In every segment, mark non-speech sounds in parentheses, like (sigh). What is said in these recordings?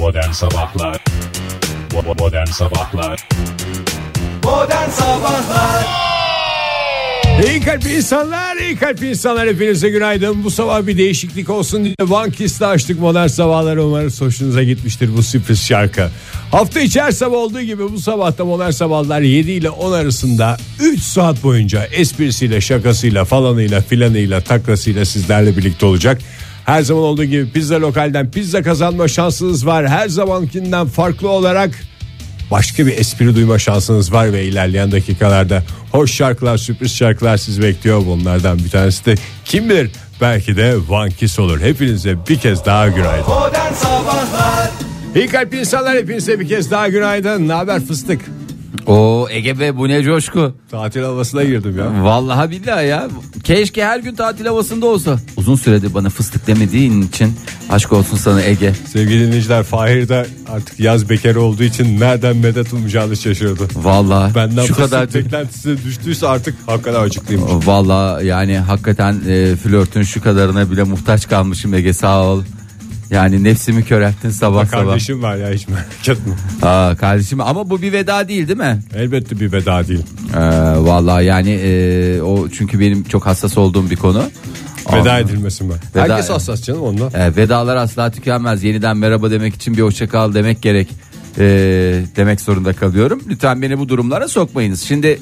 Modern Sabahlar Modern Sabahlar Modern Sabahlar İyi kalp insanlar, iyi kalp insanlar hepinize günaydın. Bu sabah bir değişiklik olsun diye One Kiss'le açtık modern sabahları. Umarız hoşunuza gitmiştir bu sürpriz şarkı. Hafta içi her sabah olduğu gibi bu sabahta modern sabahlar 7 ile 10 arasında 3 saat boyunca esprisiyle, şakasıyla, falanıyla, filanıyla, taklasıyla sizlerle birlikte olacak. Her zaman olduğu gibi pizza lokalden pizza kazanma şansınız var. Her zamankinden farklı olarak başka bir espri duyma şansınız var ve ilerleyen dakikalarda. Hoş şarkılar sürpriz şarkılar sizi bekliyor. Bunlardan bir tanesi de kim bilir belki de One Kiss olur. Hepinize bir kez daha günaydın. Modern Sabahlar. İyi kalp insanlar hepinize bir kez daha günaydın. Ne haber fıstık O Ege Bey bu ne coşku. tatil havasına girdim ya Vallahi billahi ya. Keşke her gün tatil havasında olsa. Uzun süredir bana fıstık demediğin için aşk olsun sana Ege. sevgili dinleyiciler Fahir de artık yaz bekarı olduğu için nereden medet umacağını şaşırdı Vallahi Benden şu kadar beklentisine düştüyse artık hakikaten acıklıymış Vallahi yani hakikaten e, flörtün şu kadarına bile muhtaç kalmışım Ege sağ ol. Yani nefsimi körelttin sabah sabah. Kardeşim var ya hiç merak (laughs) etme Aa, kardeşim ama bu bir veda değil değil mi? Elbette bir veda değil Ee, vallahi yani e, o çünkü benim çok hassas olduğum bir konu. Veda Aa, edilmesin mi? Veda- Herkes hassas canım onunla. E, vedalar asla tükenmez. Yeniden merhaba demek için bir hoşça kal demek gerek. E, demek zorunda kalıyorum. Lütfen beni bu durumlara sokmayınız. Şimdi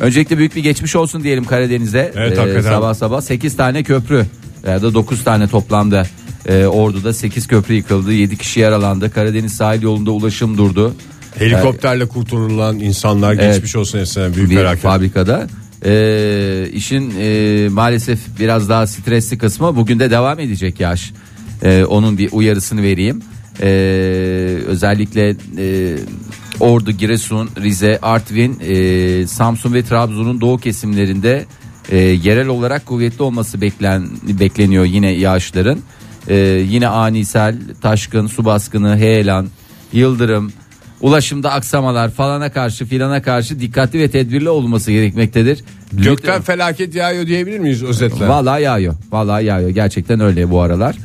öncelikle büyük bir geçmiş olsun diyelim Karadeniz'e. Evet, E, hakikaten. sabah sabah 8 tane köprü ya da 9 tane toplamda e, Ordu'da 8 köprü yıkıldı. 7 kişi yaralandı. Karadeniz sahil yolunda ulaşım durdu. Helikopterle kurtarılan insanlar Evet. geçmiş olsun esene büyük bir felaket. fabrikada. Ee, işin e, maalesef biraz daha stresli kısmı bugün de devam edecek yaş. Ee, onun bir uyarısını vereyim. Ee, özellikle e, Ordu, Giresun, Rize, Artvin, e, Samsun ve Trabzon'un doğu kesimlerinde e, yerel olarak kuvvetli olması beklen, bekleniyor yine yağışların. Ee, yine anisel, taşkın, su baskını, heyelan, yıldırım, Ulaşımda aksamalar falana karşı filana karşı dikkatli ve tedbirli olması gerekmektedir. Gökten felaket yağıyor diyebilir miyiz özetle? Vallahi yağıyor. Vallahi yağıyor. Gerçekten öyle bu aralar.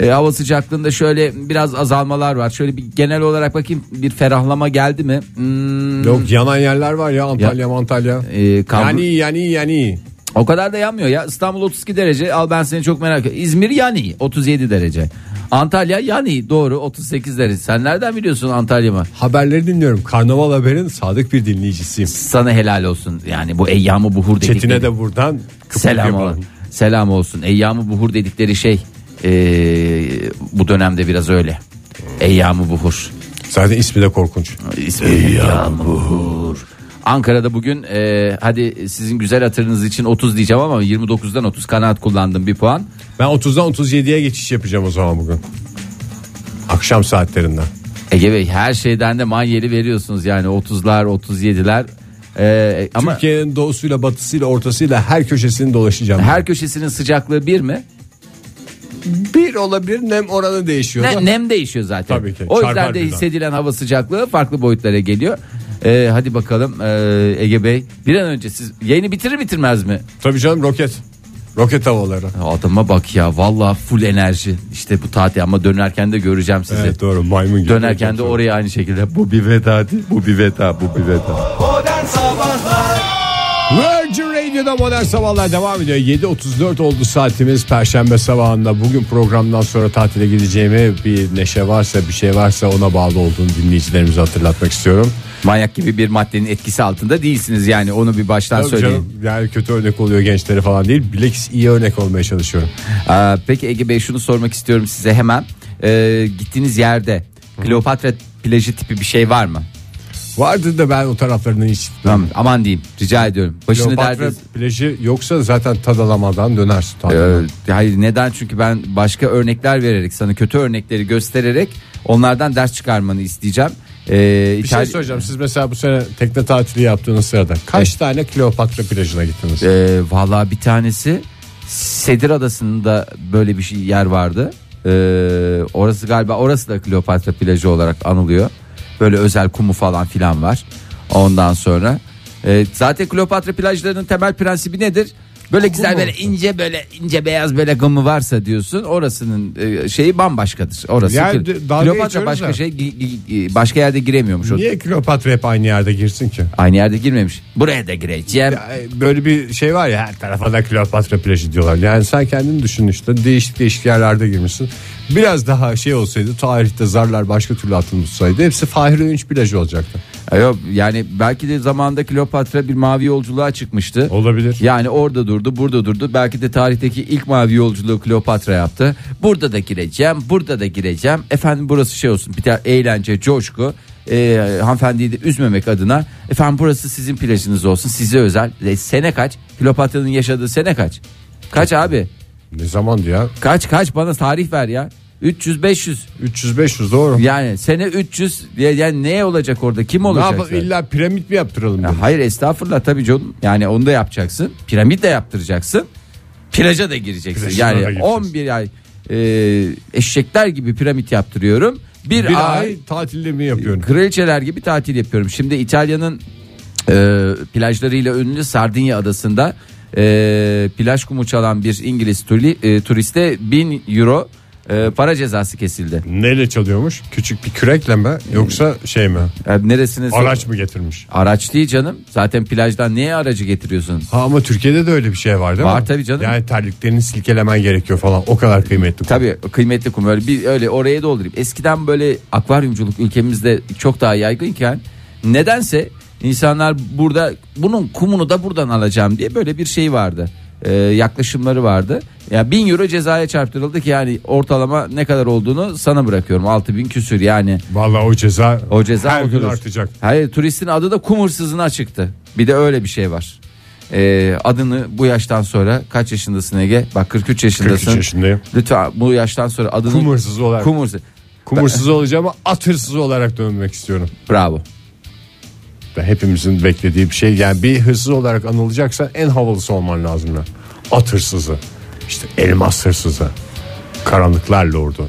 E, hava sıcaklığında şöyle biraz azalmalar var. Şöyle bir genel olarak bakayım bir ferahlama geldi mi? Hmm, Yok yanan yerler var ya Antalya Antalya. e, kablo- Yani yani yani. O kadar da yanmıyor ya. İstanbul 32 derece. Al ben seni çok merak ediyorum. İzmir yani 37 derece. Antalya yani doğru 38 derece. Sen nereden biliyorsun Antalya mı? Haberleri dinliyorum. Karnaval haberin sadık bir dinleyicisiyim. Sana helal olsun. Yani bu eyyamı buhur dedikleri. Çetine de buradan Selam olsun. Selam olsun. Eyyamı buhur dedikleri şey ee, bu dönemde biraz öyle. Eyyamı buhur. Zaten ismi de korkunç. İsmi Eyyamı buhur. Ankara'da bugün ee, hadi sizin güzel hatırınız için 30 diyeceğim ama 29'dan 30 kanaat kullandım bir puan. Ben 30'dan 37'ye geçiş yapacağım o zaman bugün. Akşam saatlerinden. Ege Bey her şeyden de manyeli veriyorsunuz yani 30'lar 37'ler. Ee, ama Türkiye'nin doğusuyla batısıyla ortasıyla her köşesini dolaşacağım. her köşesinin sıcaklığı bir mi? bir olabilir nem oranı değişiyor. Ne, nem değişiyor zaten. Tabii ki, O yüzden de birden. hissedilen hava sıcaklığı farklı boyutlara geliyor. Ee, hadi bakalım ee, Ege Bey bir an önce siz yayını bitirir bitirmez mi? Tabii canım roket. Roket havaları. Adama bak ya valla full enerji işte bu tatil ama dönerken de göreceğim sizi. Evet doğru maymun gibi. Dönerken de oraya aynı şekilde bu bir veda değil bu bir veda bu bir veda. Modern Sabahlar Radio'da modern sabahlar devam ediyor. 7.34 oldu saatimiz Perşembe sabahında. Bugün programdan sonra tatile gideceğimi bir neşe varsa bir şey varsa ona bağlı olduğunu dinleyicilerimize hatırlatmak istiyorum. Manyak gibi bir maddenin etkisi altında değilsiniz yani onu bir baştan Tabii söyleyeyim. canım, yani kötü örnek oluyor gençlere falan değil. Bilakis iyi örnek olmaya çalışıyorum. Aa, peki Ege Bey şunu sormak istiyorum size hemen. Ee, gittiğiniz yerde Kleopatra plajı tipi bir şey var mı? Vardır da ben o taraflarını hiç Tamam, aman diyeyim rica ediyorum. Başını Kleopatra derdiniz. plajı yoksa zaten tadalamadan dönersin. Ee, tadalamadan. hayır neden çünkü ben başka örnekler vererek sana kötü örnekleri göstererek onlardan ders çıkarmanı isteyeceğim. Ee, bir şey söyleyeceğim. Siz mesela bu sene tekne tatili yaptığınız sırada kaç tane Kleopatra plajına gittiniz? Ee, Valla bir tanesi Sedir Adası'nda böyle bir şey yer vardı. Ee, orası galiba orası da Kleopatra plajı olarak anılıyor. Böyle özel kumu falan filan var. Ondan sonra e, zaten Kleopatra plajlarının temel prensibi nedir? Böyle güzel mu böyle olsun? ince böyle ince beyaz böyle gımı varsa diyorsun orasının e, şeyi bambaşkadır. Orası Yani dalga Kleopatra geçiyoruz başka da. şey gi- gi- gi- başka yerde giremiyormuş. o. Niye Kleopatra hep aynı yerde girsin ki? Aynı yerde girmemiş. Buraya da gireceğim. Ya, e, böyle bir şey var ya her tarafa da Kleopatra plajı diyorlar. Yani sen kendini düşün işte değişik değişik yerlerde girmişsin. Biraz daha şey olsaydı tarihte zarlar başka türlü atılmışsaydı hepsi Fahri Öğünç plajı olacaktı. Yok yani belki de zamanında Kleopatra bir mavi yolculuğa çıkmıştı. Olabilir. Yani orada durdu, burada durdu. Belki de tarihteki ilk mavi yolculuğu Kleopatra yaptı. Burada da gireceğim, burada da gireceğim. Efendim burası şey olsun, bir tane eğlence, coşku. Ee, hanımefendiyi de üzmemek adına efendim burası sizin plajınız olsun size özel E, sene kaç Kleopatra'nın yaşadığı sene kaç kaç abi Ne zamandı ya? kaç kaç bana tarih ver ya 300 500 300-500 doğru. yani sene 300 ya- yani ne olacak orada kim ne olacak yapalım zaten? illa piramit mi yaptıralım? Ya hayır estağfurullah tabii canım. Yani onu da yapacaksın. Piramit de yaptıracaksın. Plaja da gireceksin. Da yani gireceğiz. 11 ay e, eşekler gibi piramit yaptırıyorum. Bir, Bir ay, ay tatilimi yapıyorum. kraliçeler gibi tatil yapıyorum. Şimdi İtalya'nın e, plajlarıyla ünlü Sardinya adasında e, plaj kumu çalan bir İngiliz turi, e, turiste 1000 euro e, para cezası kesildi. Neyle çalıyormuş? Küçük bir kürekle mi yoksa şey mi? Yani neresine Araç mı getirmiş? Araç değil canım. Zaten plajdan niye aracı getiriyorsun? Ha ama Türkiye'de de öyle bir şey var değil mi? Var tabii canım. Yani terliklerini silkelemen gerekiyor falan. O kadar kıymetli. Tabii kıymetli kum öyle bir öyle oraya doldurayım. Eskiden böyle akvaryumculuk ülkemizde çok daha yaygınken nedense insanlar burada bunun kumunu da buradan alacağım diye böyle bir şey vardı. Ee, yaklaşımları vardı. Ya bin euro cezaya çarptırıldı ki yani ortalama ne kadar olduğunu sana bırakıyorum. 6000 küsür yani. Vallahi o ceza, O ceza her gün oturur. artacak. Hayır turistin adı da kum hırsızına çıktı. Bir de öyle bir şey var. Ee, adını bu yaştan sonra kaç yaşındasın Ege? Bak 43 yaşındasın. 43 yaşındayım. Lütfen bu yaştan sonra adını Kum hırsızı olarak. Kum hırsızı. Kum hırsızı olacağım ama at hırsızı olarak dönmek istiyorum. Bravo. Ve hepimizin beklediği bir şey. Yani bir hırsız olarak anılacaksa en havalısı olman lazım. ya. At hırsızı. İşte elmas hırsızı. Karanlıklar lordu.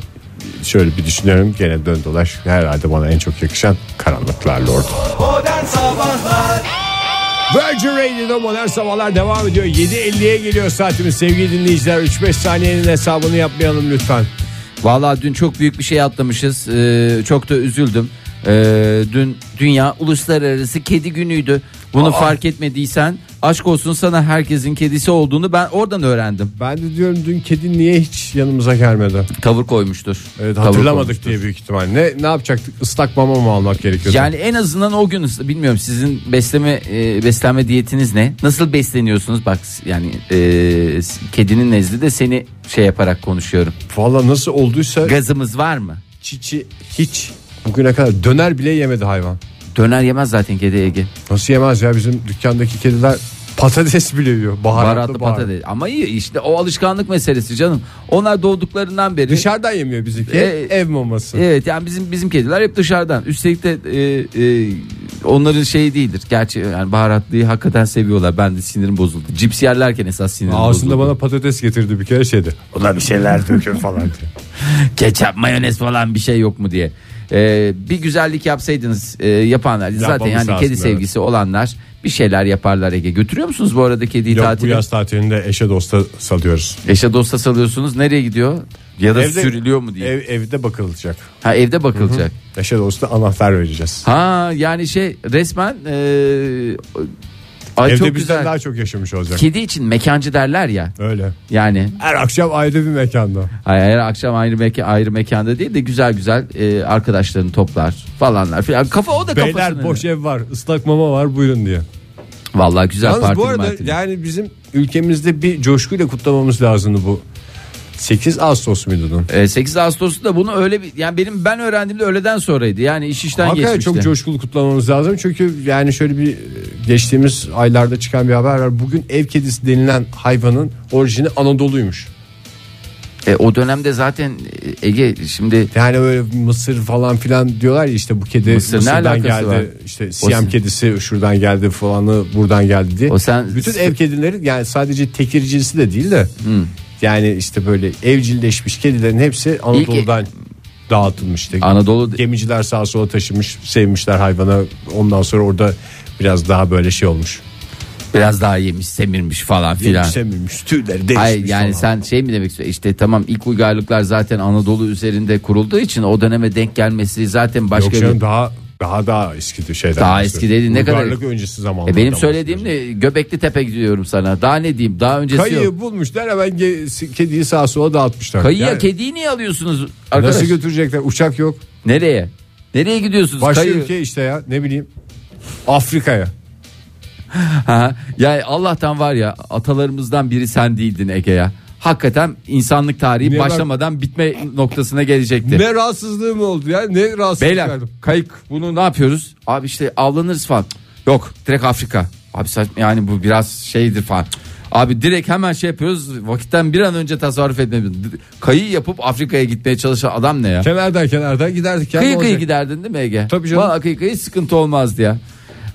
Şöyle bir düşünüyorum gene dön dolaş herhalde bana en çok yakışan karanlıklar lordu. Modern Sabahlar Virgin Radio'da modern sabahlar devam ediyor. 7.50'ye geliyor saatimiz sevgili dinleyiciler. 3-5 saniyenin hesabını yapmayalım lütfen. Vallahi dün çok büyük bir şey atlamışız. Ee, çok da üzüldüm. Ee, dün Dünya Uluslararası Kedi Günü'ydü. Bunu fark etmediysen aşk olsun sana herkesin kedisi olduğunu ben oradan öğrendim. Ben de diyorum dün kedi niye hiç yanımıza gelmedi? Tavır koymuştur. Evet Tavır hatırlamadık koymuştur. diye büyük ihtimal. Ne ne yapacaktık? Islak mama mı almak gerekiyordu? Yani en azından o gün bilmiyorum sizin besleme e, beslenme diyetiniz ne? Nasıl besleniyorsunuz? Bak yani e, kedinin nezli de seni şey yaparak konuşuyorum. Valla nasıl olduysa Gazımız var mı? çiçi hiç bugüne kadar döner bile yemedi hayvan. Döner yemez zaten kedi Ege. Nasıl yemez ya bizim dükkandaki kediler patates bile yiyor. Baharatlı, Baharatlı baharat. patates. Ama iyi işte o alışkanlık meselesi canım. Onlar doğduklarından beri. Dışarıdan yemiyor bizimki. E, ev maması. Evet yani bizim bizim kediler hep dışarıdan. Üstelik de e, e, onların şeyi değildir. Gerçi yani baharatlıyı hakikaten seviyorlar. Ben de sinirim bozuldu. Cips yerlerken esas sinirim Ağzında bozuldu. bana patates getirdi bir kere şeydi. Ona bir şeyler dökün falan diye. (laughs) Ketçap, mayonez falan bir şey yok mu diye. Ee, bir güzellik yapsaydınız e, yapanlar zaten Yapmamız yani lazım, kedi sevgisi olanlar bir şeyler yaparlar Ege. Götürüyor musunuz bu arada kediyi Yok bu tatile? yaz tatilinde eşe dosta salıyoruz. Eşe dosta salıyorsunuz. Nereye gidiyor? Ya da sürülüyor mu diye. Ev, evde bakılacak. Ha evde bakılacak. Eşe dosta anahtar vereceğiz. Ha yani şey resmen e, ay evde çok bizden güzel. daha çok yaşamış olacak. Kedi için mekancı derler ya. Öyle. Yani Her akşam ayrı bir mekanda. hayır, her akşam ayrı meka ayrı mekanda değil de güzel güzel e, arkadaşlarını toplar falanlar filan. Kafa o da Beyler kafasını. boş ev var, ıslak mama var buyurun diye. Vallahi güzel Yalnız parti bu arada yani bizim ülkemizde bir coşkuyla kutlamamız lazımdı bu. 8 Ağustos muydu? E, 8 Ağustos'ta bunu öyle bir yani benim ben öğrendiğimde öğleden sonraydı. Yani iş işten Hakikaten geçmişti. çok coşkulu kutlamamız lazım. Çünkü yani şöyle bir e, geçtiğimiz aylarda çıkan bir haber var. Bugün ev kedisi denilen hayvanın orijini Anadolu'ymuş. E, o dönemde zaten e, Ege şimdi Yani öyle Mısır falan filan diyorlar ya işte bu kedi Mısır Mısır'dan geldi. var? İşte Siyam O- kedisi şuradan geldi falanı buradan geldi diye. O sen- Bütün ev kedileri yani sadece tekircisi de değil de yani işte böyle evcilleşmiş kedilerin hepsi Anadolu'dan dağıtılmış işte. Anadolu Gemiciler sağa sola taşımış, sevmişler hayvana. Ondan sonra orada biraz daha böyle şey olmuş. Biraz daha yemiş semirmiş falan filan. Yetişememiş tüyleri değişmiş Hayır yani falan. sen şey mi demek istiyorsun? İşte tamam ilk uygarlıklar zaten Anadolu üzerinde kurulduğu için o döneme denk gelmesi zaten başka Yok bir... canım daha daha daha eski şeyden. Daha eski dedi, ne kadar- Uygarlık öncesi zamanlardan E benim söylediğim ne? Göbekli Tepe gidiyorum sana. Daha ne diyeyim? Daha öncesi Kayıyı yok. bulmuşlar hemen ge- kediyi sağa sola dağıtmışlar. Kayıya Yani kediyi niye alıyorsunuz arkadaş? Nasıl götürecekler? Uçak yok. Nereye? Nereye gidiyorsunuz? Başka Kayı- ülke işte ya ne bileyim. Afrika'ya. Ha, ya Allah'tan var ya atalarımızdan biri sen değildin Ege ya. Hakikaten insanlık tarihi Niye başlamadan bitme noktasına gelecekti. Ne rahatsızlığı mı oldu ya? Ne rahatsızlık Beyler verdim? kayık bunu ne yapıyoruz? Abi işte avlanırız falan. Yok direkt Afrika. Abi saçma yani bu biraz şeydir falan. Abi direkt hemen şey yapıyoruz. Vakitten bir an önce tasarruf etmemiz. Kayı yapıp Afrika'ya gitmeye çalışan adam ne ya? Kenardan kenardan giderdik ya. Kıyı ne kıyı olacak? giderdin değil mi Ege? Tabii canım. Vallahi kıyı kıyı sıkıntı olmazdı ya.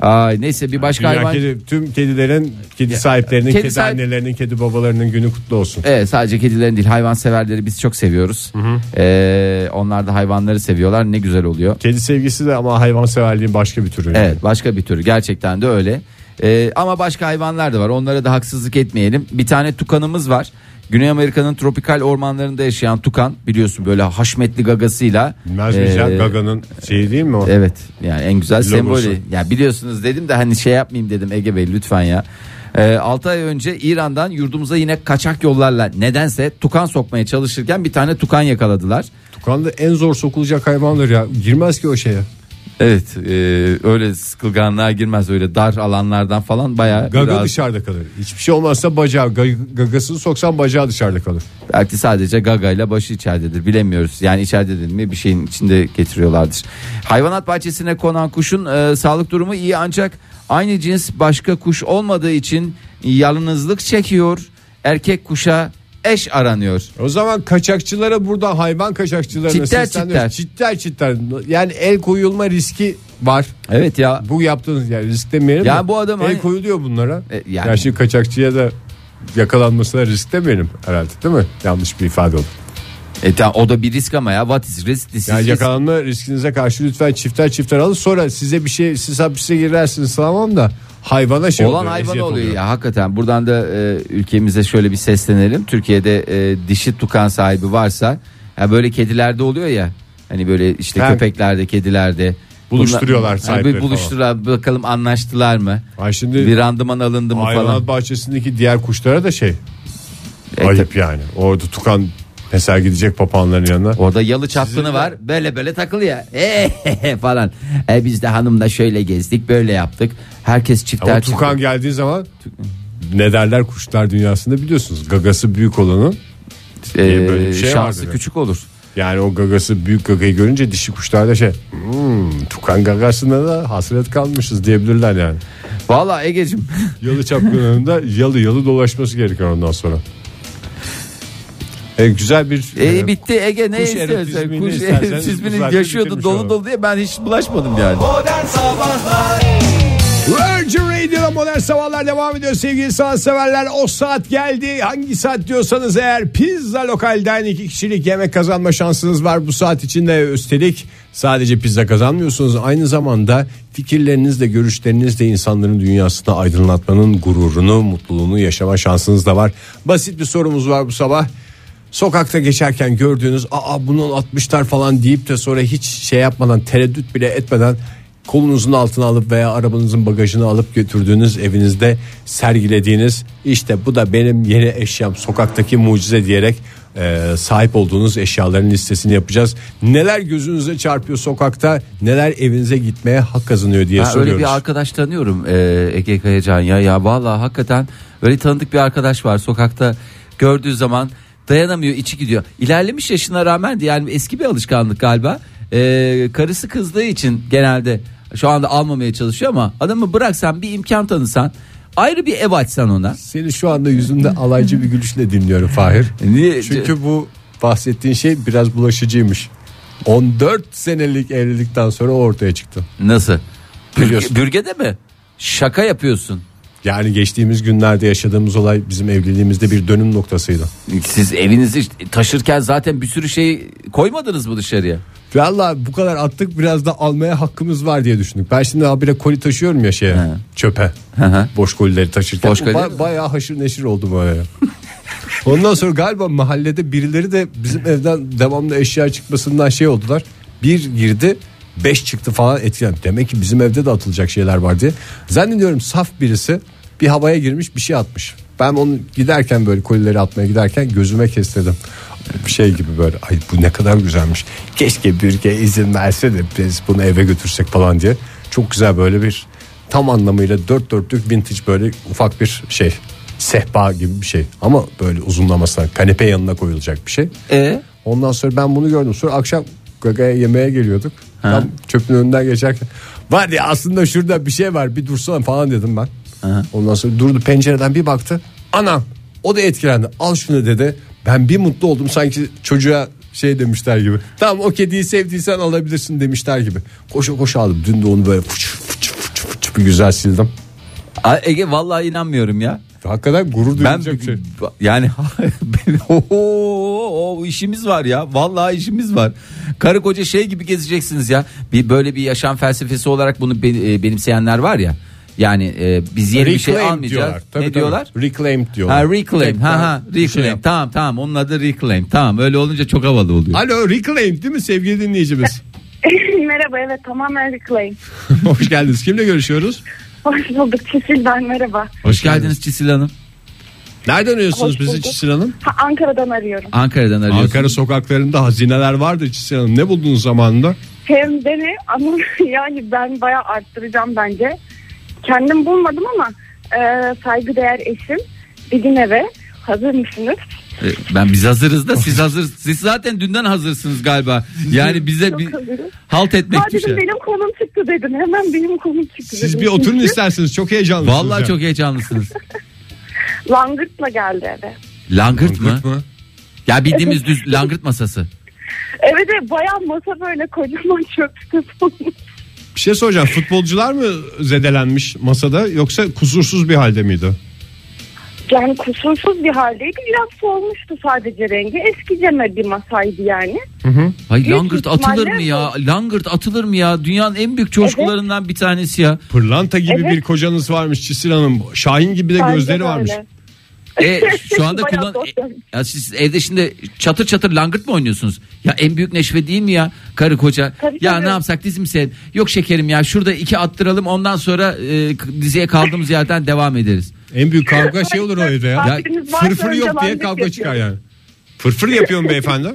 Ay neyse bir başka Dünya hayvan. kedi, tüm kedilerin, kedi sahiplerinin, kedi kedi, sahip- annelerinin, kedi babalarının günü kutlu olsun. Evet sadece kedilerin değil hayvan severleri biz çok seviyoruz. Ee, onlar da hayvanları seviyorlar ne güzel oluyor. Kedi sevgisi de ama hayvanseverliğin başka bir türü. Evet başka bir tür gerçekten de öyle. Ee, ama başka hayvanlar da var onlara da haksızlık etmeyelim. Bir tane tukanımız var. Güney Amerika'nın tropikal ormanlarında yaşayan tukan biliyorsun böyle haşmetli gagasıyla. Ya Ee, Gaga'nın şeyi değil mi o? Evet yani en güzel Logosu. sembolü. Ya biliyorsunuz dedim de hani şey yapmayayım dedim Ege Bey lütfen ya. Ee, 6 ay önce İran'dan yurdumuza yine kaçak yollarla nedense tukan sokmaya çalışırken bir tane tukan yakaladılar. Tukan da en zor sokulacak hayvandır ya. Girmez ki o şeye. Evet e, öyle sıkılganlığa girmez öyle dar alanlardan falan bayağı Gaga biraz- dışarıda kalır. Hiçbir şey olmazsa bacağı, gag- gagasını soksan bacağı dışarıda kalır. Belki sadece gagayla başı içeridedir bilemiyoruz. Yani içeridedir mi bir şeyin içinde getiriyorlardır. Hayvanat bahçesine konan kuşun e, sağlık durumu iyi ancak aynı cins başka kuş olmadığı için yalnızlık çekiyor. Erkek kuşa eş aranıyor. O zaman kaçakçılara burada hayvan kaçakçılarına Çitler sesleniyoruz. Çitler çitler. Yani el koyulma riski var. Evet ya Bu yaptığınız yani risk demeyelim Ya bu adam el hani- koyuluyor bunlara. E, yani- yani. şimdi kaçakçıya da yakalanmasına risk demeyelim herhalde değil mi? Yanlış bir ifade oldu. e, tamam, o da bir risk ama ya what is risk? This is Yani risk. yakalanma riskinize karşı lütfen çifter çifter alın. Sonra size bir şey siz hapise girersiniz tamam da hayvana şey Olan oluyor, hayvan eziyet oluyor ya hakikaten. Buradan da e, ülkemize şöyle bir seslenelim. Türkiye'de e, dişi tukan sahibi varsa ya böyle kedilerde oluyor ya. Hani böyle işte Ha. köpeklerde, kedilerde Buluşturuyorlar Bunlar- sahipleri bir buluşturuyorlar. Bakalım anlaştılar mı? Ay şimdi Bir randıman alındı mı hayvanat falan. bahçesindeki diğer kuşlara da şey E, ayıp yani. Orada tukan mesela gidecek papağanların yanına. Orada yalı çapkını var. Böyle böyle takılıyor. E, (laughs) falan. E, biz de hanımla şöyle gezdik, böyle yaptık. Herkes çifter Ama çift- tukan geldiği zaman ne derler kuşlar dünyasında biliyorsunuz. Gagası büyük olanın E, böyle bir şey şansı vardır. küçük olur. yani o gagası büyük gagayı görünce dişi kuşlar da şey hmm, tukan gagasına da hasret kalmışız diyebilirler yani. Vallahi Egecim Yalı çapkınlarında yalı yalı dolaşması gerekiyor ondan sonra. E, güzel bir E, e, bitti Ege ne erotizmini kuş isterseniz erotizmini uzakta yaşıyordu dolu dolu diye ben hiç bulaşmadım yani. Modern Sabahlar Virgin Radio'da modern sabahlar devam ediyor sevgili sanatseverler. O saat geldi. Hangi saat diyorsanız eğer pizza lokalden iki kişilik yemek kazanma şansınız var bu saat içinde. Üstelik sadece pizza kazanmıyorsunuz. Aynı zamanda fikirlerinizle görüşlerinizle insanların dünyasını aydınlatmanın gururunu, mutluluğunu yaşama şansınız da var. Basit bir sorumuz var bu sabah. Sokakta geçerken gördüğünüz aa bunun 60'lar falan deyip de sonra hiç şey yapmadan tereddüt bile etmeden kolunuzun altına alıp veya arabanızın bagajını alıp götürdüğünüz evinizde sergilediğiniz işte bu da benim yeni eşyam sokaktaki mucize diyerek e, sahip olduğunuz eşyaların listesini yapacağız. Neler gözünüze çarpıyor sokakta neler evinize gitmeye hak kazanıyor diye öyle soruyoruz. bir arkadaş tanıyorum e, Ege Kayacan ya ya vallahi hakikaten öyle tanıdık bir arkadaş var sokakta gördüğü zaman dayanamıyor içi gidiyor. İlerlemiş yaşına rağmen de yani eski bir alışkanlık galiba. E, karısı kızdığı için genelde şu anda almamaya çalışıyor ama adamı bıraksan bir imkan tanısan ayrı bir ev açsan ona. Seni şu anda yüzümde (laughs) alaycı bir gülüşle dinliyorum Fahir. Niye? Çünkü bu bahsettiğin şey biraz bulaşıcıymış. 14 senelik evlilikten sonra ortaya çıktı. Nasıl? Bürge, bürgede mi? Şaka yapıyorsun. Yani geçtiğimiz günlerde yaşadığımız olay bizim evliliğimizde bir dönüm noktasıydı. Siz evinizi taşırken zaten bir sürü şey koymadınız mı dışarıya? Valla bu kadar attık biraz da almaya hakkımız var diye düşündük. Ben şimdi habire koli taşıyorum ya şeye He. çöpe. Boş kolileri taşırken. Boş koli- ba- bayağı haşır neşir oldu böyle. Ondan sonra galiba mahallede birileri de bizim evden devamlı eşya çıkmasından şey oldular. Bir girdi beş çıktı falan etkilen. Demek ki bizim evde de atılacak şeyler var diye. Zannediyorum saf birisi bir havaya girmiş bir şey atmış. Ben onu giderken böyle kolileri atmaya giderken gözüme kestirdim. Bir şey gibi böyle ay bu ne kadar güzelmiş. Keşke bürge izin verse de biz bunu eve götürsek falan diye. Çok güzel böyle bir tam anlamıyla dört dörtlük vintage böyle ufak bir şey. Sehpa gibi bir şey ama böyle uzunlamasına kanepe yanına koyulacak bir şey. E Ondan sonra ben bunu gördüm. Sonra akşam gagaya yemeğe geliyorduk. Tam çöpün önünden geçerken var ya aslında şurada bir şey var bir dursana falan dedim ben. Ondan sonra durdu pencereden bir baktı. Anam o da etkilendi. Al şunu dedi. Ben bir mutlu oldum sanki çocuğa şey demişler gibi. Tamam o kediyi sevdiysen alabilirsin demişler gibi. Koşa koşa aldım. Dün de onu böyle fıç fıç fıç fıç bir güzel sildim. Ege vallahi inanmıyorum ya. Hakikaten gurur Ben duyulacak şey. yani (laughs) o, o işimiz var ya. Vallahi işimiz var. Karı koca şey gibi gezeceksiniz ya. Bir böyle bir yaşam felsefesi olarak bunu e, benimseyenler var ya. Yani e, biz yeni bir şey Reclaim almayacağız. diyorlar. Tabii, ne tabii. diyorlar? Reclaim diyorlar. Ha reclaim. Ha ha şey reclaim. yap. tamam tamam. Onun adı reclaim. Tamam. Öyle olunca çok havalı oluyor. Alo Reclaim değil mi sevgili dinleyicimiz? (laughs) merhaba evet tamamen reclaim. (laughs) Hoş geldiniz. Kimle görüşüyoruz? Hoş bulduk Çisil ben merhaba. Hoş geldiniz Çisil Hanım. Nereden arıyorsunuz Hoş bizi bulduk. Çisil Hanım? Ha, Ankara'dan arıyorum. Ankara'dan arıyorsunuz. Ankara sokaklarında hazineler vardı Çisil Hanım. Ne buldunuz zamanında? Hem de ne ama (laughs) yani ben bayağı arttıracağım bence. Kendim bulmadım ama e, saygıdeğer eşim bir gün eve hazır mısınız? E, Ben biz hazırız da siz hazır. Siz zaten dünden hazırsınız galiba. Yani bize bir halt etmek Ha dedim düşer. benim konum çıktı dedim. Hemen benim konum çıktı Siz dedim. bir oturun Çünkü isterseniz. Çok heyecanlısınız. Vallahi ya. çok heyecanlısınız. (laughs) Langırtla geldi eve. Langırt mı? Langırt mı? Ya bildiğimiz düz langırt masası. Evet evet bayağı masa böyle kocaman çöp. Bir şey soracağım. Futbolcular mı zedelenmiş masada yoksa kusursuz bir halde miydi? Yani kusursuz bir haldeydi. Biraz solmuştu sadece rengi. Eskiceme bir masaydı yani. Hay Büyük langırt ihtimalle atılır mı ya? Langırt atılır mı ya? Dünyanın en büyük coşkularından bir tanesi ya. Pırlanta gibi Evet. bir kocanız varmış Çisil Hanım. Şahin gibi de Bence gözleri de varmış. öyle. E (laughs) şu anda Bayağı kullan e, ya siz evde şimdi çatır çatır langırt mı oynuyorsunuz? Ya en büyük neşve değil mi ya karı koca? Tabii, ya tabii. ne yapsak dizim sen? Yok şekerim ya şurada iki attıralım ondan sonra e, k- diziye kaldığımız yerden devam ederiz. En büyük kavga şey olur o evde ya. Vaktiniz varsa Fırfır önce yok diye langırt kavga çıkar yani. Fırfır yapıyor mu beyefendi?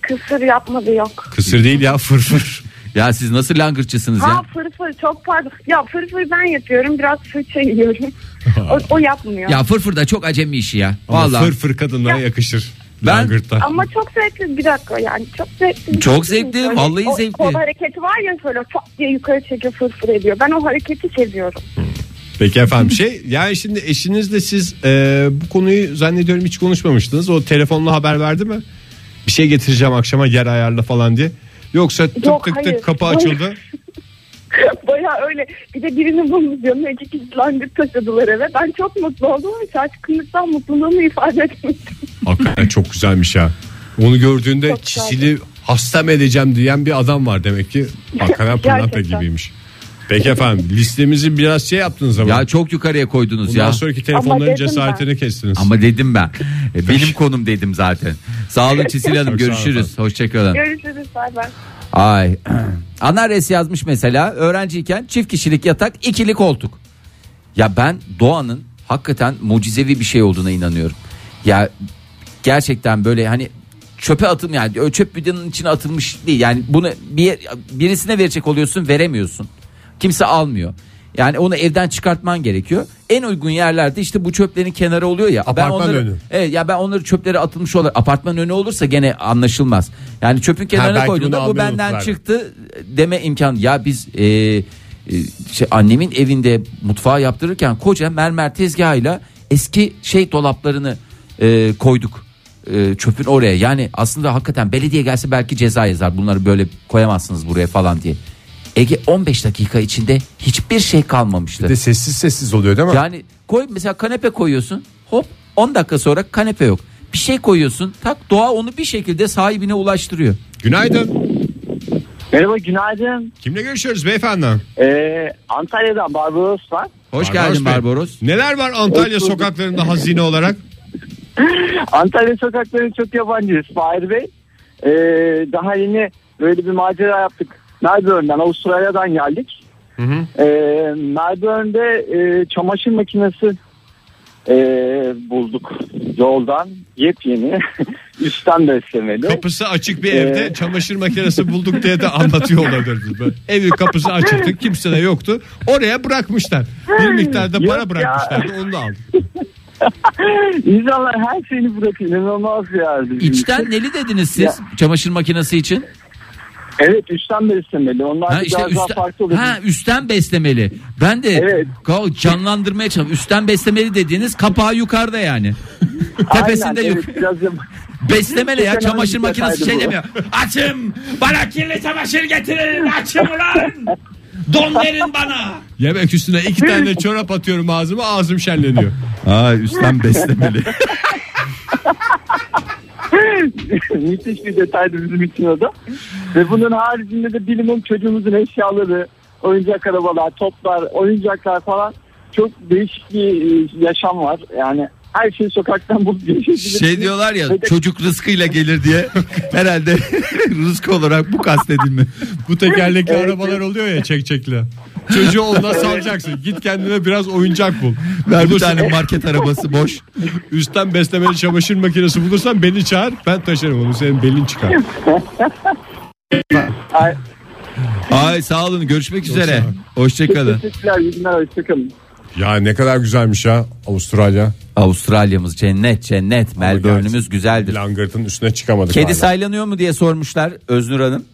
Kısır yapmadı yok. Kısır değil ya fırfır. Ya siz nasıl langırtçısınız Ha ya? fırfır çok pardon. Ya fırfır ben yapıyorum. Biraz fırça yiyorum. (laughs) o, o yapmıyor. Ya fırfır da çok acemi işi ya. Ama Vallahi. fırfır kadınlara yakışır. Ben- Langırtta. Ama çok zevkli bir dakika yani çok zevkli. Çok zevkli, Böyle vallahi o, zevkli. Kol hareketi var ya şöyle çok diye yukarı çekiyor fırfır ediyor. Ben o hareketi seviyorum. Peki efendim şey yani şimdi eşinizle siz e, bu konuyu zannediyorum hiç konuşmamıştınız. O telefonla haber verdi mi? Bir şey getireceğim akşama yer ayarla falan diye. Yoksa tık Yok, tık hayır. tık kapı açıldı. (laughs) Baya öyle bir de birini bulmuş diyorum. İki kişi langırt taşıdılar eve. Ben çok mutlu oldum ama şaşkınlıktan mutluluğumu ifade etmedim. Hakikaten çok güzelmiş ya. Onu gördüğünde Çok çisili hasta mı edeceğim diyen bir adam var demek ki. Hakikaten (laughs) pırlanta gibiymiş. Peki efendim listemizi biraz şey yaptınız ama. Ya çok yukarıya koydunuz Bundan ya. sonraki telefonların dedim cesaretini kestiniz. Ama dedim ben. E, Benim konum dedim zaten. Sağ olun Çisil Hanım Çok sağ olun görüşürüz. Hoşçakalın. Görüşürüz bay bay. Ay. (clears throat) Anares yazmış mesela öğrenciyken çift kişilik yatak ikili koltuk. Ya ben doğanın hakikaten mucizevi bir şey olduğuna inanıyorum. Ya gerçekten böyle hani çöpe atım yani çöp bidonun içine atılmış değil. Yani bunu bir birisine verecek oluyorsun veremiyorsun. Kimse almıyor. Yani onu evden çıkartman gerekiyor. En uygun yerlerde işte bu çöplerin kenarı oluyor ya. Apartman onları, önü. Evet ya ben onları çöplere atılmış olarak apartman önü olursa gene anlaşılmaz. Yani çöpün kenarına koyduğunda bu benden çıktı deme imkanı. Ya biz e, e, şey, annemin evinde mutfağı yaptırırken koca mermer tezgahıyla eski şey dolaplarını e, koyduk. E, çöpün oraya yani aslında hakikaten belediye gelse belki ceza yazar bunları böyle koyamazsınız buraya falan diye. Ege 15 dakika içinde hiçbir şey kalmamıştı. Bir de sessiz sessiz oluyor değil mi? Yani koy mesela kanepe koyuyorsun. Hop 10 dakika sonra kanepe yok. Bir şey koyuyorsun. Tak doğa onu bir şekilde sahibine ulaştırıyor. Günaydın. Merhaba günaydın. Kimle görüşüyoruz beyefendi? Ee, Antalya'dan Barbaros var. Hoş Barbaros geldin Bey. Barbaros. Neler var Antalya sokaklarında hazine olarak? (laughs) Antalya sokaklarına çok yabancıyız Fahir Bey. Ee, daha yeni böyle bir macera yaptık. Melbourne'den Avustralya'dan geldik. Hı hı. Ee, Melbourne'de e, çamaşır makinesi e, bulduk yoldan yepyeni (laughs) üstten beslemeli. Kapısı açık bir Ee, evde çamaşır makinesi bulduk diye de anlatıyor olabiliriz. Böyle Evin kapısı açıktı (laughs) kimse de yoktu. Oraya bırakmışlar. Bir miktarda para Yok ya. bırakmışlardı onu da aldım. (laughs) İnsanlar her şeyini bırakıyor. İnanılmaz yani. İçten neli dediniz siz Ya. çamaşır makinesi için? Evet üstten beslemeli. Onlar Ha işte biraz daha üstten, farklı oluyor. ha üstten beslemeli. Ben de Evet. canlandırmaya çalışıyorum. Üstten beslemeli dediğiniz kapağı yukarıda yani. (laughs) Tepesinde Aynen, yok. evet, biraz (laughs) Beslemeli ya çamaşır makinesi şey bu. demiyor. Açım bana kirli çamaşır getirin açım ulan. Don verin bana. Yemek üstüne iki tane (laughs) çorap atıyorum ağzıma ağzım şenleniyor. Aa üstten beslemeli. (laughs) Müthiş bir detaydı bizim için o da. Ve bunun haricinde de bilimum çocuğumuzun eşyaları, oyuncak arabalar, toplar, oyuncaklar falan çok değişik bir e, yaşam var. Yani her şey sokaktan bulup. Şey diyorlar ya Ve de- çocuk rızkıyla gelir diye herhalde (laughs) rızkı olarak bu kastedilme. Bu tekerlekli Evet, arabalar oluyor ya çekçekli. Çocuğu ondan salacaksın. Git kendine biraz oyuncak bul. Ver bir tane market arabası boş. Üstten beslemeli çamaşır makinesi bulursan beni çağır. Ben taşırım onu. Senin belin çıkar. Ay, Ay sağ olun görüşmek üzere. sağ olun. Hoşçakalın. Teşekkürler, iyi günler, hoşçakalın. Ya ne kadar güzelmiş ya Avustralya. Avustralya'mız cennet cennet Melbourne'ümüz güzeldir. Langırtın üstüne çıkamadık. Kedi hala. saylanıyor mu diye sormuşlar Öznur Hanım.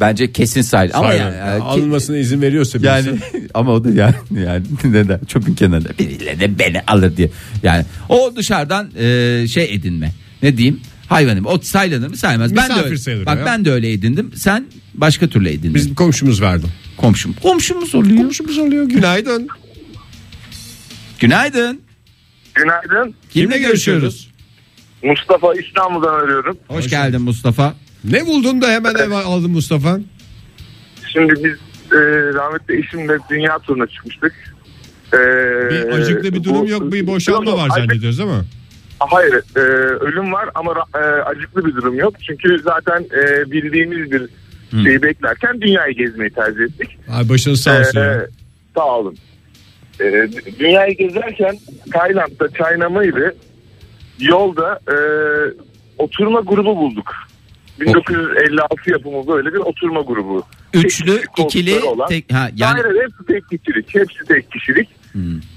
Bence kesin sayl. Ama yani, Yani alınmasına izin veriyorsa birisi. yani (laughs) ama o da yani yani (laughs) neden çöpün kenarında birileri de beni alır diye. Yani o dışarıdan e, şey edinme. Ne diyeyim? Hayvanım. O saylanır mı saymaz. Ben de Misafir öyle. Bak ya. ben de öyle edindim. Sen başka türlü edindin. Bizim komşumuz verdi. komşum. Komşumuz oluyor. Komşumuz oluyor. Günaydın. Günaydın. Günaydın. Kimle görüşüyoruz? Mustafa İstanbul'dan arıyorum. Hoş, geldin Mustafa. Ne buldun da hemen ev aldın Mustafa? Şimdi biz e, rahmetli eşimle dünya turuna çıkmıştık. E, Bir acıklı bir durum bu- yok. Bir boşanma Yok, var zannediyoruz değil mi? Hayır e, ölüm var ama e, acıklı bir durum yok. Çünkü zaten e, bildiğimiz bir şeyi beklerken dünyayı gezmeyi tercih ettik. Ay başınız sağ olsun. Ee, ya. sağ olun. Ee, dünyayı gezerken Tayland'da China mıydı? Yolda e, oturma grubu bulduk. 1956 yapımı böyle bir oturma grubu. Üçlü, Tek ikili, olan. tek ha yani Hayır, hepsi tek kişilik. Hepsi tek kişilik.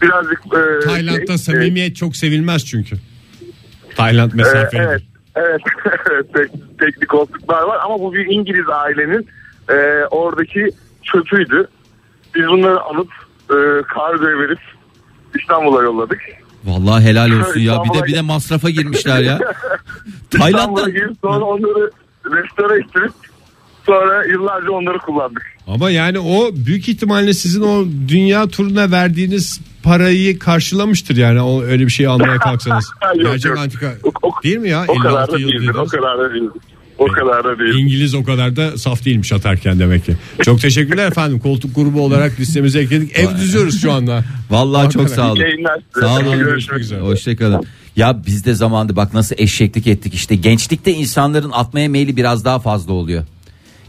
Birazcık e, Tayland'da şey, samimiyet çok sevilmez çünkü. Tayland e, mesafeli. evet. (laughs) Evet. Tek, teknik koltuklar var ama bu bir İngiliz ailenin e, oradaki çöpüydü. Biz bunları alıp e, kargoya verip İstanbul'a yolladık. vallahi helal olsun ya. Bir de bir de masrafa girmişler ya. (laughs) İstanbul'a Tayland'da girip sonra onları restore ettirip sonra yıllarca onları kullandık. Ama yani o büyük ihtimalle sizin o dünya turuna verdiğiniz parayı karşılamıştır yani o öyle bir şey almaya kalksanız. (laughs) Yok, Gerçek yok. antika O- o- değil mi ya? O kadar 56 da yıl değildir. O dediniz. kadar da değildir. O kadar da değil. İngiliz o kadar da saf değilmiş atarken demek ki. Çok teşekkürler efendim. Koltuk grubu olarak listemize ekledik. Ev düzüyoruz şu anda. Vallahi çok sağ olun. Sağ olun. Görüşmek Görüşmek üzere. Hoşçakalın. Ya biz de zamanında bak nasıl eşeklik ettik işte. Gençlikte insanların atmaya meyli biraz daha fazla oluyor.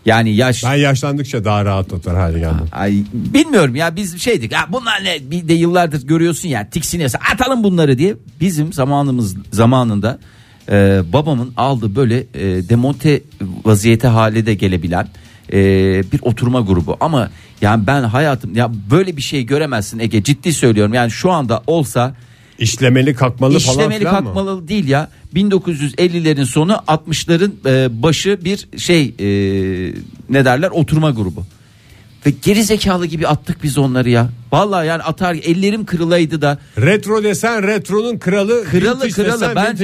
Yani yaş Ben yaşlandıkça daha rahat atar hale geldim. Ay bilmiyorum ya biz şeydik. Ya bunlar ne? Bir de yıllardır görüyorsun ya tiksiniyorsa atalım bunları diye. Bizim zamanımız zamanında e, babamın aldığı böyle e, demonte vaziyete hale de gelebilen e, bir oturma grubu. Ama yani ben hayatım ya böyle bir şey göremezsin Ege ciddi söylüyorum. Yani şu anda olsa İşlemeli kalkmalı falan İşlemeli filan mı? kalkmalı değil ya. 1950'lerin sonu 60'ların e, başı bir şey e, ne derler oturma grubu. Ve geri zekalı gibi attık biz onları ya. Vallahi yani atar ellerim kırılaydı da Retro desen retronun kralı. kralı kralı ben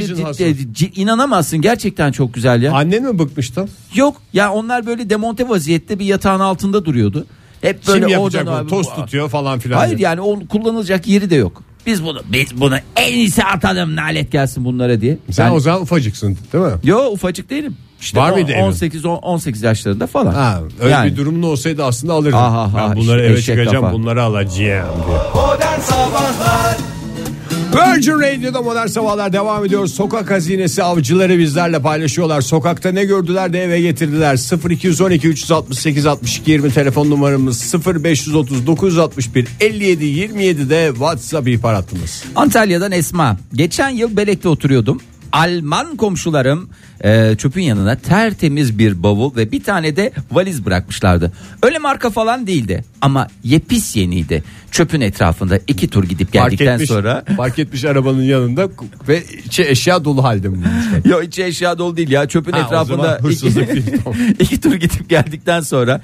inanamazsın gerçekten çok güzel ya. Annen mi bıkmıştı? Yok ya onlar böyle demonte vaziyette bir yatağın altında duruyordu. Hep böyle Kim yapacak bunu? Tost tutuyor falan filan. Hayır diye. yani onun kullanılacak yeri de yok. Biz bunu biz bunu en iyisi atalım nalet gelsin bunlara diye. Sen Yani- o zaman ufacıksın değil mi? Yo ufacık değilim. İşte Var mıydı evin? 18 on- 18 yaşlarında falan. Ha, öyle Yani. bir durumun olsaydı aslında alırdım. Aha, aha, ben bunları işte eve çıkacağım kafa. bunları alacağım diye. Modern Sabahlar Virgin Radio'da modern sabahlar devam ediyor. Sokak hazinesi avcıları bizlerle paylaşıyorlar. Sokakta ne gördüler de eve getirdiler. 0212 368 62 20 telefon numaramız 0530 961 57 27 de WhatsApp ihbar hattımız. Antalya'dan Esma. Geçen yıl Belek'te oturuyordum. Alman komşularım e, çöpün yanına tertemiz bir bavul ve bir tane de valiz bırakmışlardı. Öyle marka falan değildi ama yepis yeniydi. Çöpün etrafında iki tur gidip geldikten sonra fark etmiş arabanın yanında ve içi eşya dolu halde mi bulmuşlar? Yo içi eşya dolu değil ya çöpün Ha, etrafında iki, (laughs) iki tur gidip geldikten sonra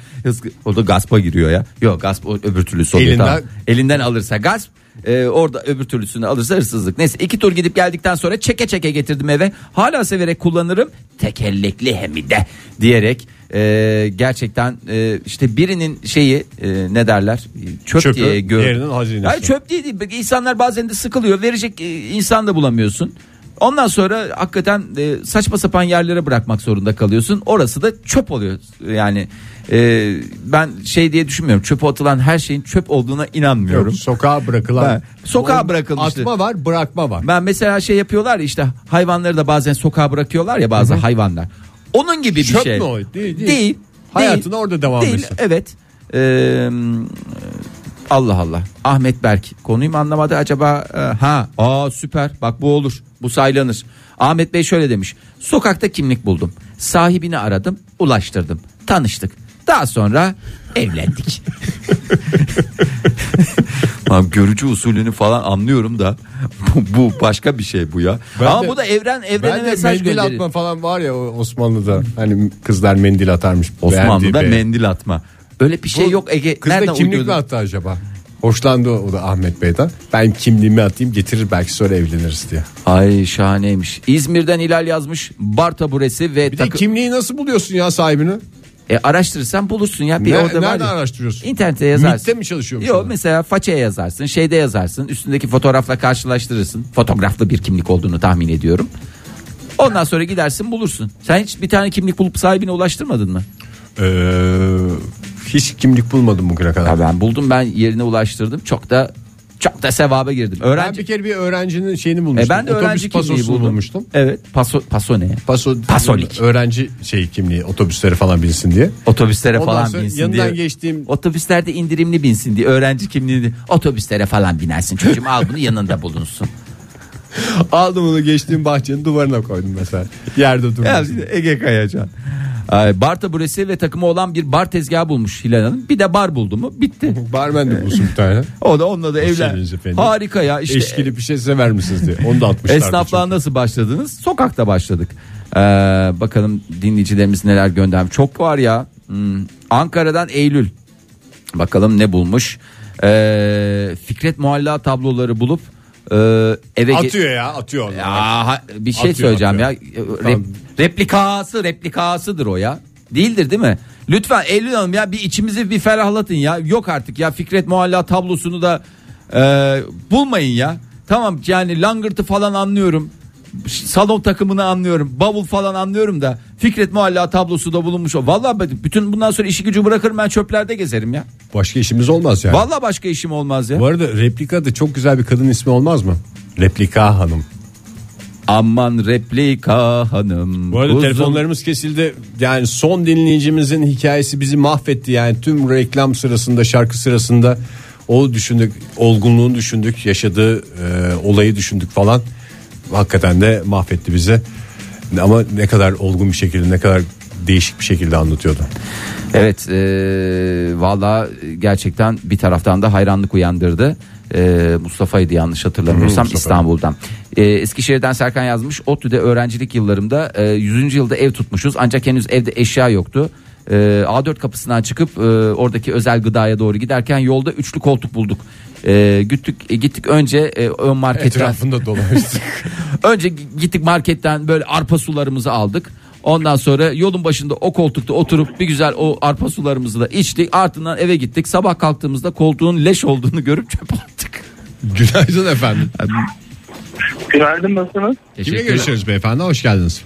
o da gaspa giriyor ya. Yok gasp öbür türlüsü oluyor. Elinden- tamam. Elinden alırsa gasp e, orada öbür türlüsünü alırsa hırsızlık. Neyse iki tur gidip geldikten sonra çeke çeke getirdim eve. Hala severek kullanırım. Tekerlekli hem de diyerek e, gerçekten e, işte birinin şeyi e, ne derler çöp Çöpü, diye gör. diğerinin hazinesi. Hayır, çöp değil, değil. İnsanlar bazen de sıkılıyor. Verecek e, insan da bulamıyorsun. Ondan sonra hakikaten e, saçma sapan yerlere bırakmak zorunda kalıyorsun. Orası da çöp oluyor. Yani e, ben şey diye düşünmüyorum. Çöpe atılan her şeyin çöp olduğuna inanmıyorum. Yok, sokağa bırakılan. Ben- sokağa bırakılmıştı. Atma var bırakma var. Ben mesela şey yapıyorlar ya işte hayvanları da bazen sokağa bırakıyorlar ya bazı hayvanlar. Onun gibi bir Çöp şey. mü o? Değil, değil. Değil. Hayatına değil, orada devam değil, etsin. Evet. Ee, Allah Allah. Ahmet Berk konuyu mu anlamadı acaba? Ha, aa süper. Bak bu olur. Bu saylanır. Ahmet Bey şöyle demiş. Sokakta kimlik buldum. Sahibini aradım, ulaştırdım. Tanıştık. Daha sonra evlendik. (laughs) Abi görücü usulünü falan anlıyorum da (laughs) bu, bu başka bir şey bu ya. Ben Ama de- bu da evren evrene mesaj mendil gönderir. atma falan var ya Osmanlı'da. Hani kızlar mendil atarmış. Osmanlı'da mendil atma. Öyle bir şey Bu yok Ege. Kız da Nereden kimlik uydurdun? mi attı acaba? Hoşlandı o da Ahmet Bey'den. Ben kimliğimi atayım getirir belki sonra evleniriz diye. Ay şahaneymiş. İzmir'den Hilal yazmış. Bar taburesi ve Bir de takı- kimliği nasıl buluyorsun ya sahibini? E, araştırırsan bulursun ya. Bir Ne- orada var nereden ya. araştırıyorsun? İnternette yazarsın. MİT'te mi çalışıyormuş Yok adam? mesela façaya yazarsın. Şeyde yazarsın. Üstündeki fotoğrafla karşılaştırırsın. Fotoğraflı bir kimlik olduğunu tahmin ediyorum. Ondan sonra gidersin bulursun. Sen hiç bir tane kimlik bulup sahibine ulaştırmadın mı? Ee, hiç kimlik bulmadım bugüne kadar. Ya ben buldum ben yerine ulaştırdım. Çok da çok da sevaba girdim. Ben Öğrenci bir kere bir öğrencinin şeyini bulmuştum. e ben de Otobüs öğrenci kimliği buldum. bulmuştum. Evet. Paso paso ne? Paso, Pasolik. Öğrenci şey kimliği otobüslere falan binsin diye. Otobüslere Ondan falan binsin yanından diye. geçtiğim- Otobüslerde indirimli binsin diye öğrenci kimliğini otobüslere falan binersin. Çocuğum al bunu yanında bulunsun. (laughs) Aldım onu geçtiğim bahçenin duvarına koydum mesela. Yerde Ya bir de Ege Kayacan. Ay, Bar taburesi ve takımı olan bir bar tezgahı bulmuş Hilal Hanım. Bir de bar buldu mu bitti. (laughs) Barmen de bulsun bir tane. O da onunla da evlen. Harika ya işte. Eşkili bir şey sever misiniz diye. Onu da atmışlar. Esnaflığa nasıl başladınız? Sokakta başladık. Ee, bakalım dinleyicilerimiz neler göndermiş. Çok var ya. Hmm, Ankara'dan Eylül. Bakalım ne bulmuş. Ee, Fikret Mualla tabloları bulup e, eve Atıyor ya atıyor. Ya ha- bir şey Atıyor, söyleyeceğim atıyor. ya. Rep- replikası replikasıdır o ya. Değildir değil mi? Lütfen Eylül Hanım ya bir içimizi bir ferahlatın ya. Yok artık ya Fikret Mualla tablosunu da e, bulmayın ya. Tamam yani langırtı falan anlıyorum. Salon takımını anlıyorum. Bavul falan anlıyorum da Fikret Mualla tablosu da bulunmuş ben bütün bundan sonra işi gücü bırakırım ben çöplerde gezerim ya. Başka işimiz olmaz yani. Vallahi başka işim olmaz ya. Bu arada replika da çok güzel bir kadın ismi olmaz mı? Replika hanım. Aman replika hanım. Bu arada uzun- telefonlarımız kesildi. Yani son dinleyicimizin hikayesi bizi mahvetti. Yani tüm reklam sırasında, şarkı sırasında o düşündük, olgunluğunu düşündük, yaşadığı e, olayı düşündük falan. Hakikaten de mahvetti bizi. Ama ne kadar olgun bir şekilde, ne kadar değişik bir şekilde anlatıyordu. Evet e, valla gerçekten bir taraftan da hayranlık uyandırdı. E, Mustafa'ydı yanlış hatırlamıyorsam Mustafa. İstanbul'dan. E, Eskişehir'den Serkan yazmış. ODTÜ'de öğrencilik yıllarımda e, 100. yılda ev tutmuşuz ancak henüz evde eşya yoktu. E, A4 kapısından çıkıp e, oradaki özel gıdaya doğru giderken yolda üçlü koltuk bulduk. E, gittik e, gittik önce e, ön marketten Etrafında dolaştık. (laughs) Önce gittik marketten böyle arpa sularımızı aldık. Ondan sonra yolun başında o koltukta oturup bir güzel o arpa sularımızı da içtik. Ardından eve gittik. Sabah kalktığımızda koltuğun leş olduğunu görüp çöp attık. Günaydın efendim. Günaydın nasılsınız? Kimle görüşüyoruz beyefendi? Hoş geldiniz.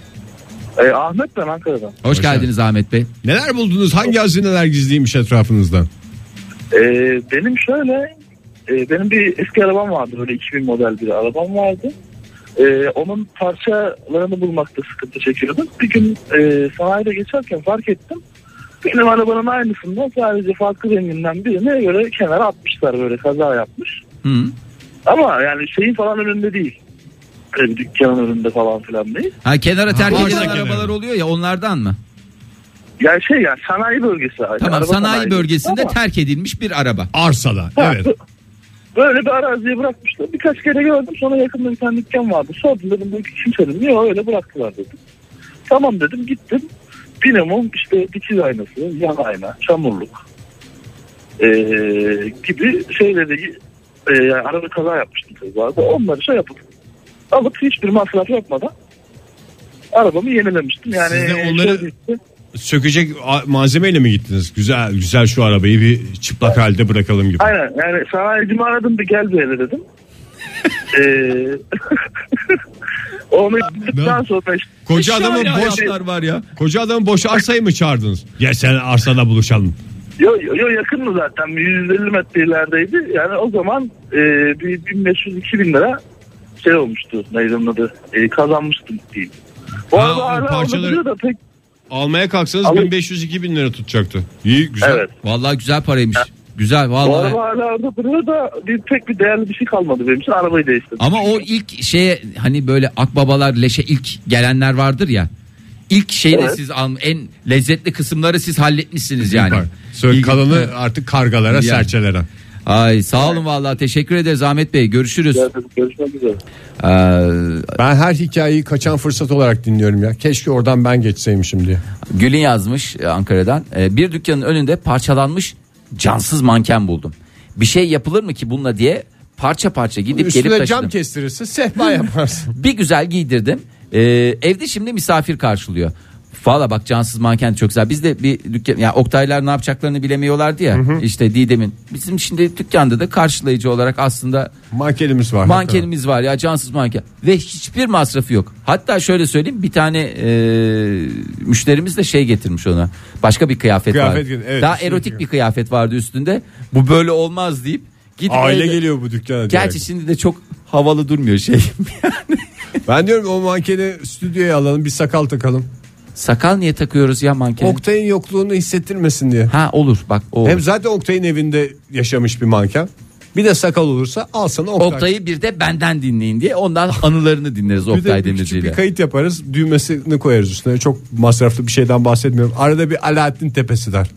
Ee, Ahmet ben Ankara'dan. Hoş geldiniz Ahmet Bey. Neler buldunuz? Hangi hazineler gizliymiş etrafınızda? Ee, benim şöyle e, benim bir eski arabam vardı böyle 2000 model bir arabam vardı. Ee, onun parçalarını bulmakta sıkıntı çekiyordum. Bir gün e, sanayide geçerken fark ettim. Benim arabanın aynısından sadece farklı renginden birine göre kenara atmışlar böyle kaza yapmış. Hı. Ama yani şeyin falan önünde değil. Böyle bir dükkanın önünde falan filan değil. Ha kenara terk Ha, edilen arabalar oluyor ya onlardan mı? Yani şey yani sanayi bölgesi. Tamam Araba sanayi bölgesinde Ama- terk edilmiş bir araba. Arsada. Ha, Evet. Böyle bir araziye bırakmışlar. Birkaç kere gördüm. Sonra yakında bir tane dükkan vardı. Sordum dedim bu kim söyledim. Yok öyle bıraktılar dedim. Tamam dedim gittim. Dinamum işte dikiz aynası, yan ayna, çamurluk ee, gibi şeyleri e, araba kaza yapmıştım tabii vardı. Onları şey yapıp alıp hiçbir masraf yapmadan arabamı yenilemiştim. Yani Siz de onları- şöyle işte- Sökecek malzemeyle mi gittiniz? Güzel güzel şu arabayı bir çıplak halde bırakalım gibi. Aynen yani sanayicimi aradım bir gel böyle dedim. Eee (laughs) (laughs) onu yaptıktan sonra işte Koca adamın boş var ya. koca adamın boş arsayı mı çağırdınız? Ya sen arsada buluşalım. yo, yo, yo yakındı zaten 150 metre ilerideydi. Yani o zaman eee bir 1500-2000 lira şey olmuştu neydi onun adı Eee, kazanmıştım diyeyim. Bu Ha, arada o hala parçaları- da pek Almaya kalksanız Alın. 1500-2000 lira tutacaktı. İyi güzel. evet. Vallahi güzel paraymış. Güzel Bu vallahi. araba hala orada duruyor da bir, pek bir değerli bir şey kalmadı benim için arabayı değiştirdim. Ama o ilk şeye hani böyle akbabalar leşe ilk gelenler vardır ya. İlk şeyini Evet. siz al, en lezzetli kısımları siz halletmişsiniz yani. İyi- kalanı artık kargalara, Yani. serçelere. Ay sağ olun vallahi teşekkür ederiz Ahmet Bey. Görüşürüz. Görüşmek üzere. Ee, Ben her hikayeyi kaçan fırsat olarak dinliyorum ya. Keşke oradan ben geçseymişim diye. Gül'ün yazmış e, Ankara'dan. E, bir dükkanın önünde parçalanmış cansız manken buldum. Bir şey yapılır mı ki bununla diye parça parça gidip gelip Üstüne taşıdım. cam kestirirsin sehpa yaparsın. (laughs) Bir güzel giydirdim. Ee, evde şimdi misafir karşılıyor. Valla bak cansız manken çok güzel. Biz de bir dükkan ya Oktaylar ne yapacaklarını bilemiyorlardı ya. İşte Didem'in. Bizim şimdi dükkanda da karşılayıcı olarak aslında Mankenimiz var. mankenimiz var ya cansız manken ve hiçbir masrafı yok. Hatta şöyle söyleyeyim bir tane e, müşterimiz de şey getirmiş ona. Başka bir kıyafet, Kıyafet getir- evet, Daha erotik bir kıyafet vardı üstünde. Bu böyle olmaz deyip gidip Aile evde- geliyor bu dükkana. Gerçi direkt. şimdi de çok havalı durmuyor şey. (laughs) Ben diyorum o mankeni stüdyoya alalım bir sakal takalım. Sakal niye takıyoruz ya manken? Oktay'ın yokluğunu hissettirmesin diye. Ha olur bak o. Hem zaten Oktay'ın evinde yaşamış bir manken. Bir de sakal olursa al sana Oktay. Oktay'ı bir de benden dinleyin diye ondan (laughs) anılarını dinleriz bir de Oktay bir küçük Demirci bir ile. kayıt yaparız. Düğmesini koyarız üstüne. Çok masraflı bir şeyden bahsetmiyorum. Arada bir Alaaddin Tepesi der.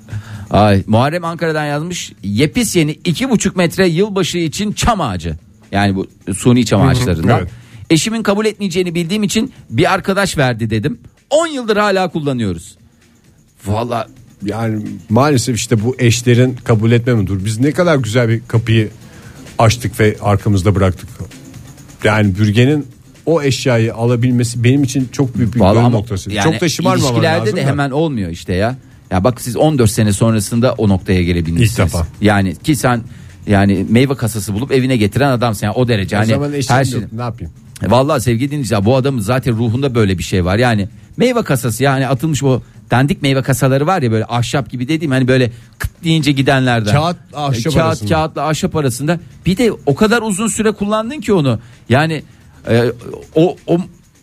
Ay, Muharrem Ankara'dan yazmış. Yepis yeni iki buçuk metre yılbaşı için çam ağacı. Yani bu suni çam ağaçlarından. evet. Eşimin kabul etmeyeceğini bildiğim için bir arkadaş verdi dedim. 10 yıldır hala kullanıyoruz. Valla Yani maalesef işte bu eşlerin kabul etme dur. Biz ne kadar güzel bir kapıyı açtık ve arkamızda bıraktık. Yani bürgenin o eşyayı alabilmesi benim için çok büyük bir dönüm noktası. yani çok da ilişkilerde lazım de da. hemen olmuyor işte ya. Ya bak siz 14 sene sonrasında o noktaya gelebilirsiniz. İlk defa. Yani ki sen yani meyve kasası bulup evine getiren adamsın yani o derece. O hani zaman her yok. şey. Ne yapayım? Vallahi sevgili dinleyiciler bu adamın zaten ruhunda böyle bir şey var. Yani meyve kasası yani atılmış bu dandik meyve kasaları var ya böyle ahşap gibi dediğim hani böyle kıt deyince gidenlerden. Kağıt, ahşap Kağıt, arasında. Kağıtla ahşap arasında. Bir de o kadar uzun süre kullandın ki onu. Yani e, o, o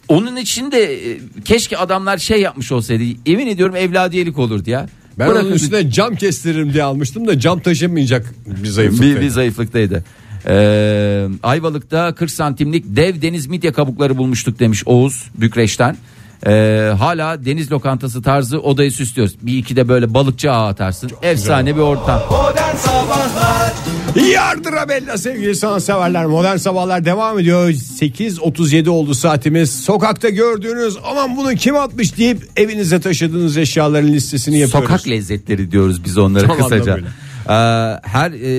onun için de e, keşke adamlar şey yapmış olsaydı. Emin ediyorum evladiyelik olurdu ya. Ben Bırakın- onun üstüne cam kestiririm diye almıştım da cam taşımayacak bir zayıflık. bir, bir zayıflıktaydı. Ee, Ayvalık'ta 40 santimlik dev deniz midye kabukları bulmuştuk demiş Oğuz Bükreş'ten. Ee, hala deniz lokantası tarzı odayı süslüyoruz. Bir iki de böyle balıkçı ağa atarsın. Efsane bir ortam. Modern Sabahlar Yardıra bella sevgili sanatseverler. Modern sabahlar devam ediyor. 8.37 oldu saatimiz. Sokakta gördüğünüz aman bunu kim atmış deyip evinize taşıdığınız eşyaların listesini yapıyoruz. Sokak lezzetleri diyoruz biz onlara Tam kısaca. Ee, her e,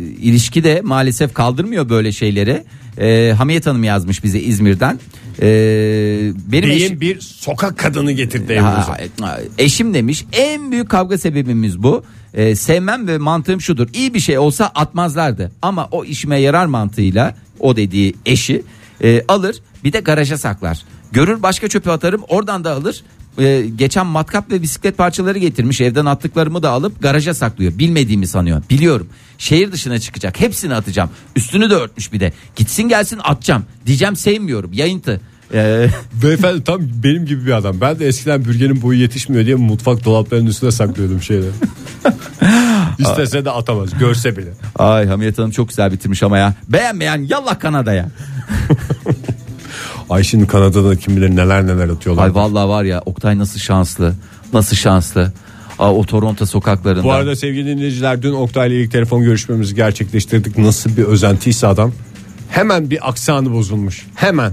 ilişki de maalesef kaldırmıyor böyle şeyleri. Ee, Hamiyet Hanım yazmış bize İzmir'den. Ee, benim eşim- bir sokak kadını getirdi Ha, evimize. eşim demiş en büyük kavga sebebimiz bu. Ee, sevmem ve mantığım şudur. İyi bir şey olsa atmazlardı. Ama o işime yarar mantığıyla o dediği eşi e, alır bir de garaja saklar. Görür başka çöpe atarım oradan da alır. Ee, geçen matkap ve bisiklet parçaları getirmiş evden attıklarımı da alıp garaja saklıyor. Bilmediğimi sanıyor. Biliyorum. Şehir dışına çıkacak. Hepsini atacağım. Üstünü de örtmüş bir de. Gitsin gelsin atacağım. Diyeceğim sevmiyorum. Yayıntı. Ee, (laughs) Beyefendi tam benim gibi bir adam. Ben de eskiden bürgenin boyu yetişmiyor diye mutfak dolaplarının üstüne saklıyordum şeyleri. (laughs) İstese de atamaz. Görse bile. ay Hamiyet Hanım çok güzel bitirmiş ama ya. Beğenmeyen yallah Kanada'ya. (laughs) Ay şimdi Kanada'da kim bilir neler neler atıyorlar. Ay vallahi var ya Oktay nasıl şanslı. Nasıl şanslı. Aa, o Toronto sokaklarında. Bu arada sevgili dinleyiciler dün Oktay'la ilk telefon görüşmemizi gerçekleştirdik. Nasıl bir özentiyse adam. Hemen bir aksanı bozulmuş. Hemen.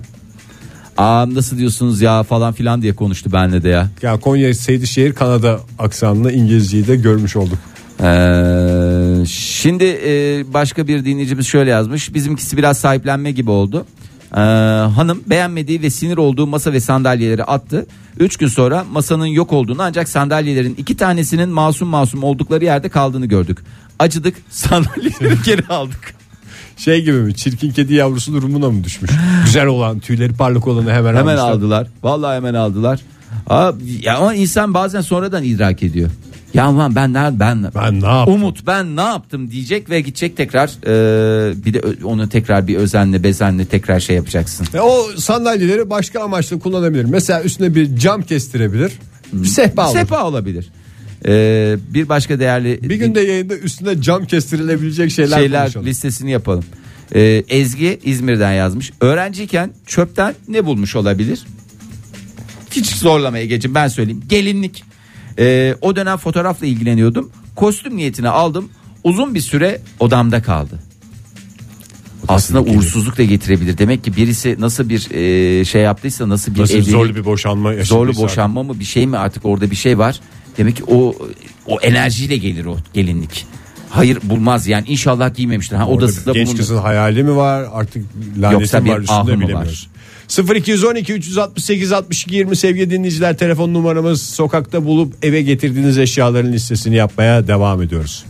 Aa, nasıl diyorsunuz ya falan filan diye konuştu benle de ya. Ya Konya Seydişehir Kanada aksanını İngilizceyi de görmüş olduk. Ee, şimdi e, başka bir dinleyicimiz şöyle yazmış. Bizimkisi biraz sahiplenme gibi oldu. Ee, hanım beğenmediği ve sinir olduğu masa ve sandalyeleri attı. Üç gün sonra masanın yok olduğunu ancak sandalyelerin iki tanesinin masum masum oldukları yerde kaldığını gördük. Acıdık (laughs) sandalyeleri geri aldık. Şey gibi mi? Çirkin kedi yavrusu durumuna mı düşmüş? Güzel olan, tüyleri parlak olanı hemen, Hemen almışlar. aldılar. Vallahi hemen aldılar. Aa, ya ama insan bazen sonradan idrak ediyor. Ya aman ben ne ben Ben ne yaptım? Umut ben ne yaptım diyecek ve gidecek tekrar e, bir de onu tekrar bir özenle bezenle tekrar şey yapacaksın. E, o sandalyeleri başka amaçla kullanabilir. Mesela üstüne bir cam kestirebilir. Bir sehpa alır. Sepa olabilir. E, bir başka değerli Bir günde yayında üstüne cam kestirilebilecek şeyler, şeyler konuşalım. listesini yapalım. E, Ezgi İzmir'den yazmış. Öğrenciyken çöpten ne bulmuş olabilir? Hiç zorlamaya geçin ben söyleyeyim. Gelinlik. E, o dönem fotoğrafla ilgileniyordum. Kostüm niyetine aldım. Uzun bir süre odamda kaldı. Aslında uğursuzluk da getirebilir. Demek ki birisi nasıl bir e, şey yaptıysa nasıl bir Nasıl evlilik- zorlu bir boşanma yaşadıysa. zorlu boşanma mı bir şey mi artık orada bir şey var. Demek ki o o enerjiyle gelir o gelinlik. Hayır bulmaz yani inşallah giymemiştir. Ha Orada odasında genç bulundu. kızın hayali mi var artık Yoksa mi bir var ahı üstünde mı bilemiyoruz. 0212 368 62 20 sevgili dinleyiciler telefon numaramız sokakta bulup eve getirdiğiniz eşyaların listesini yapmaya devam ediyoruz.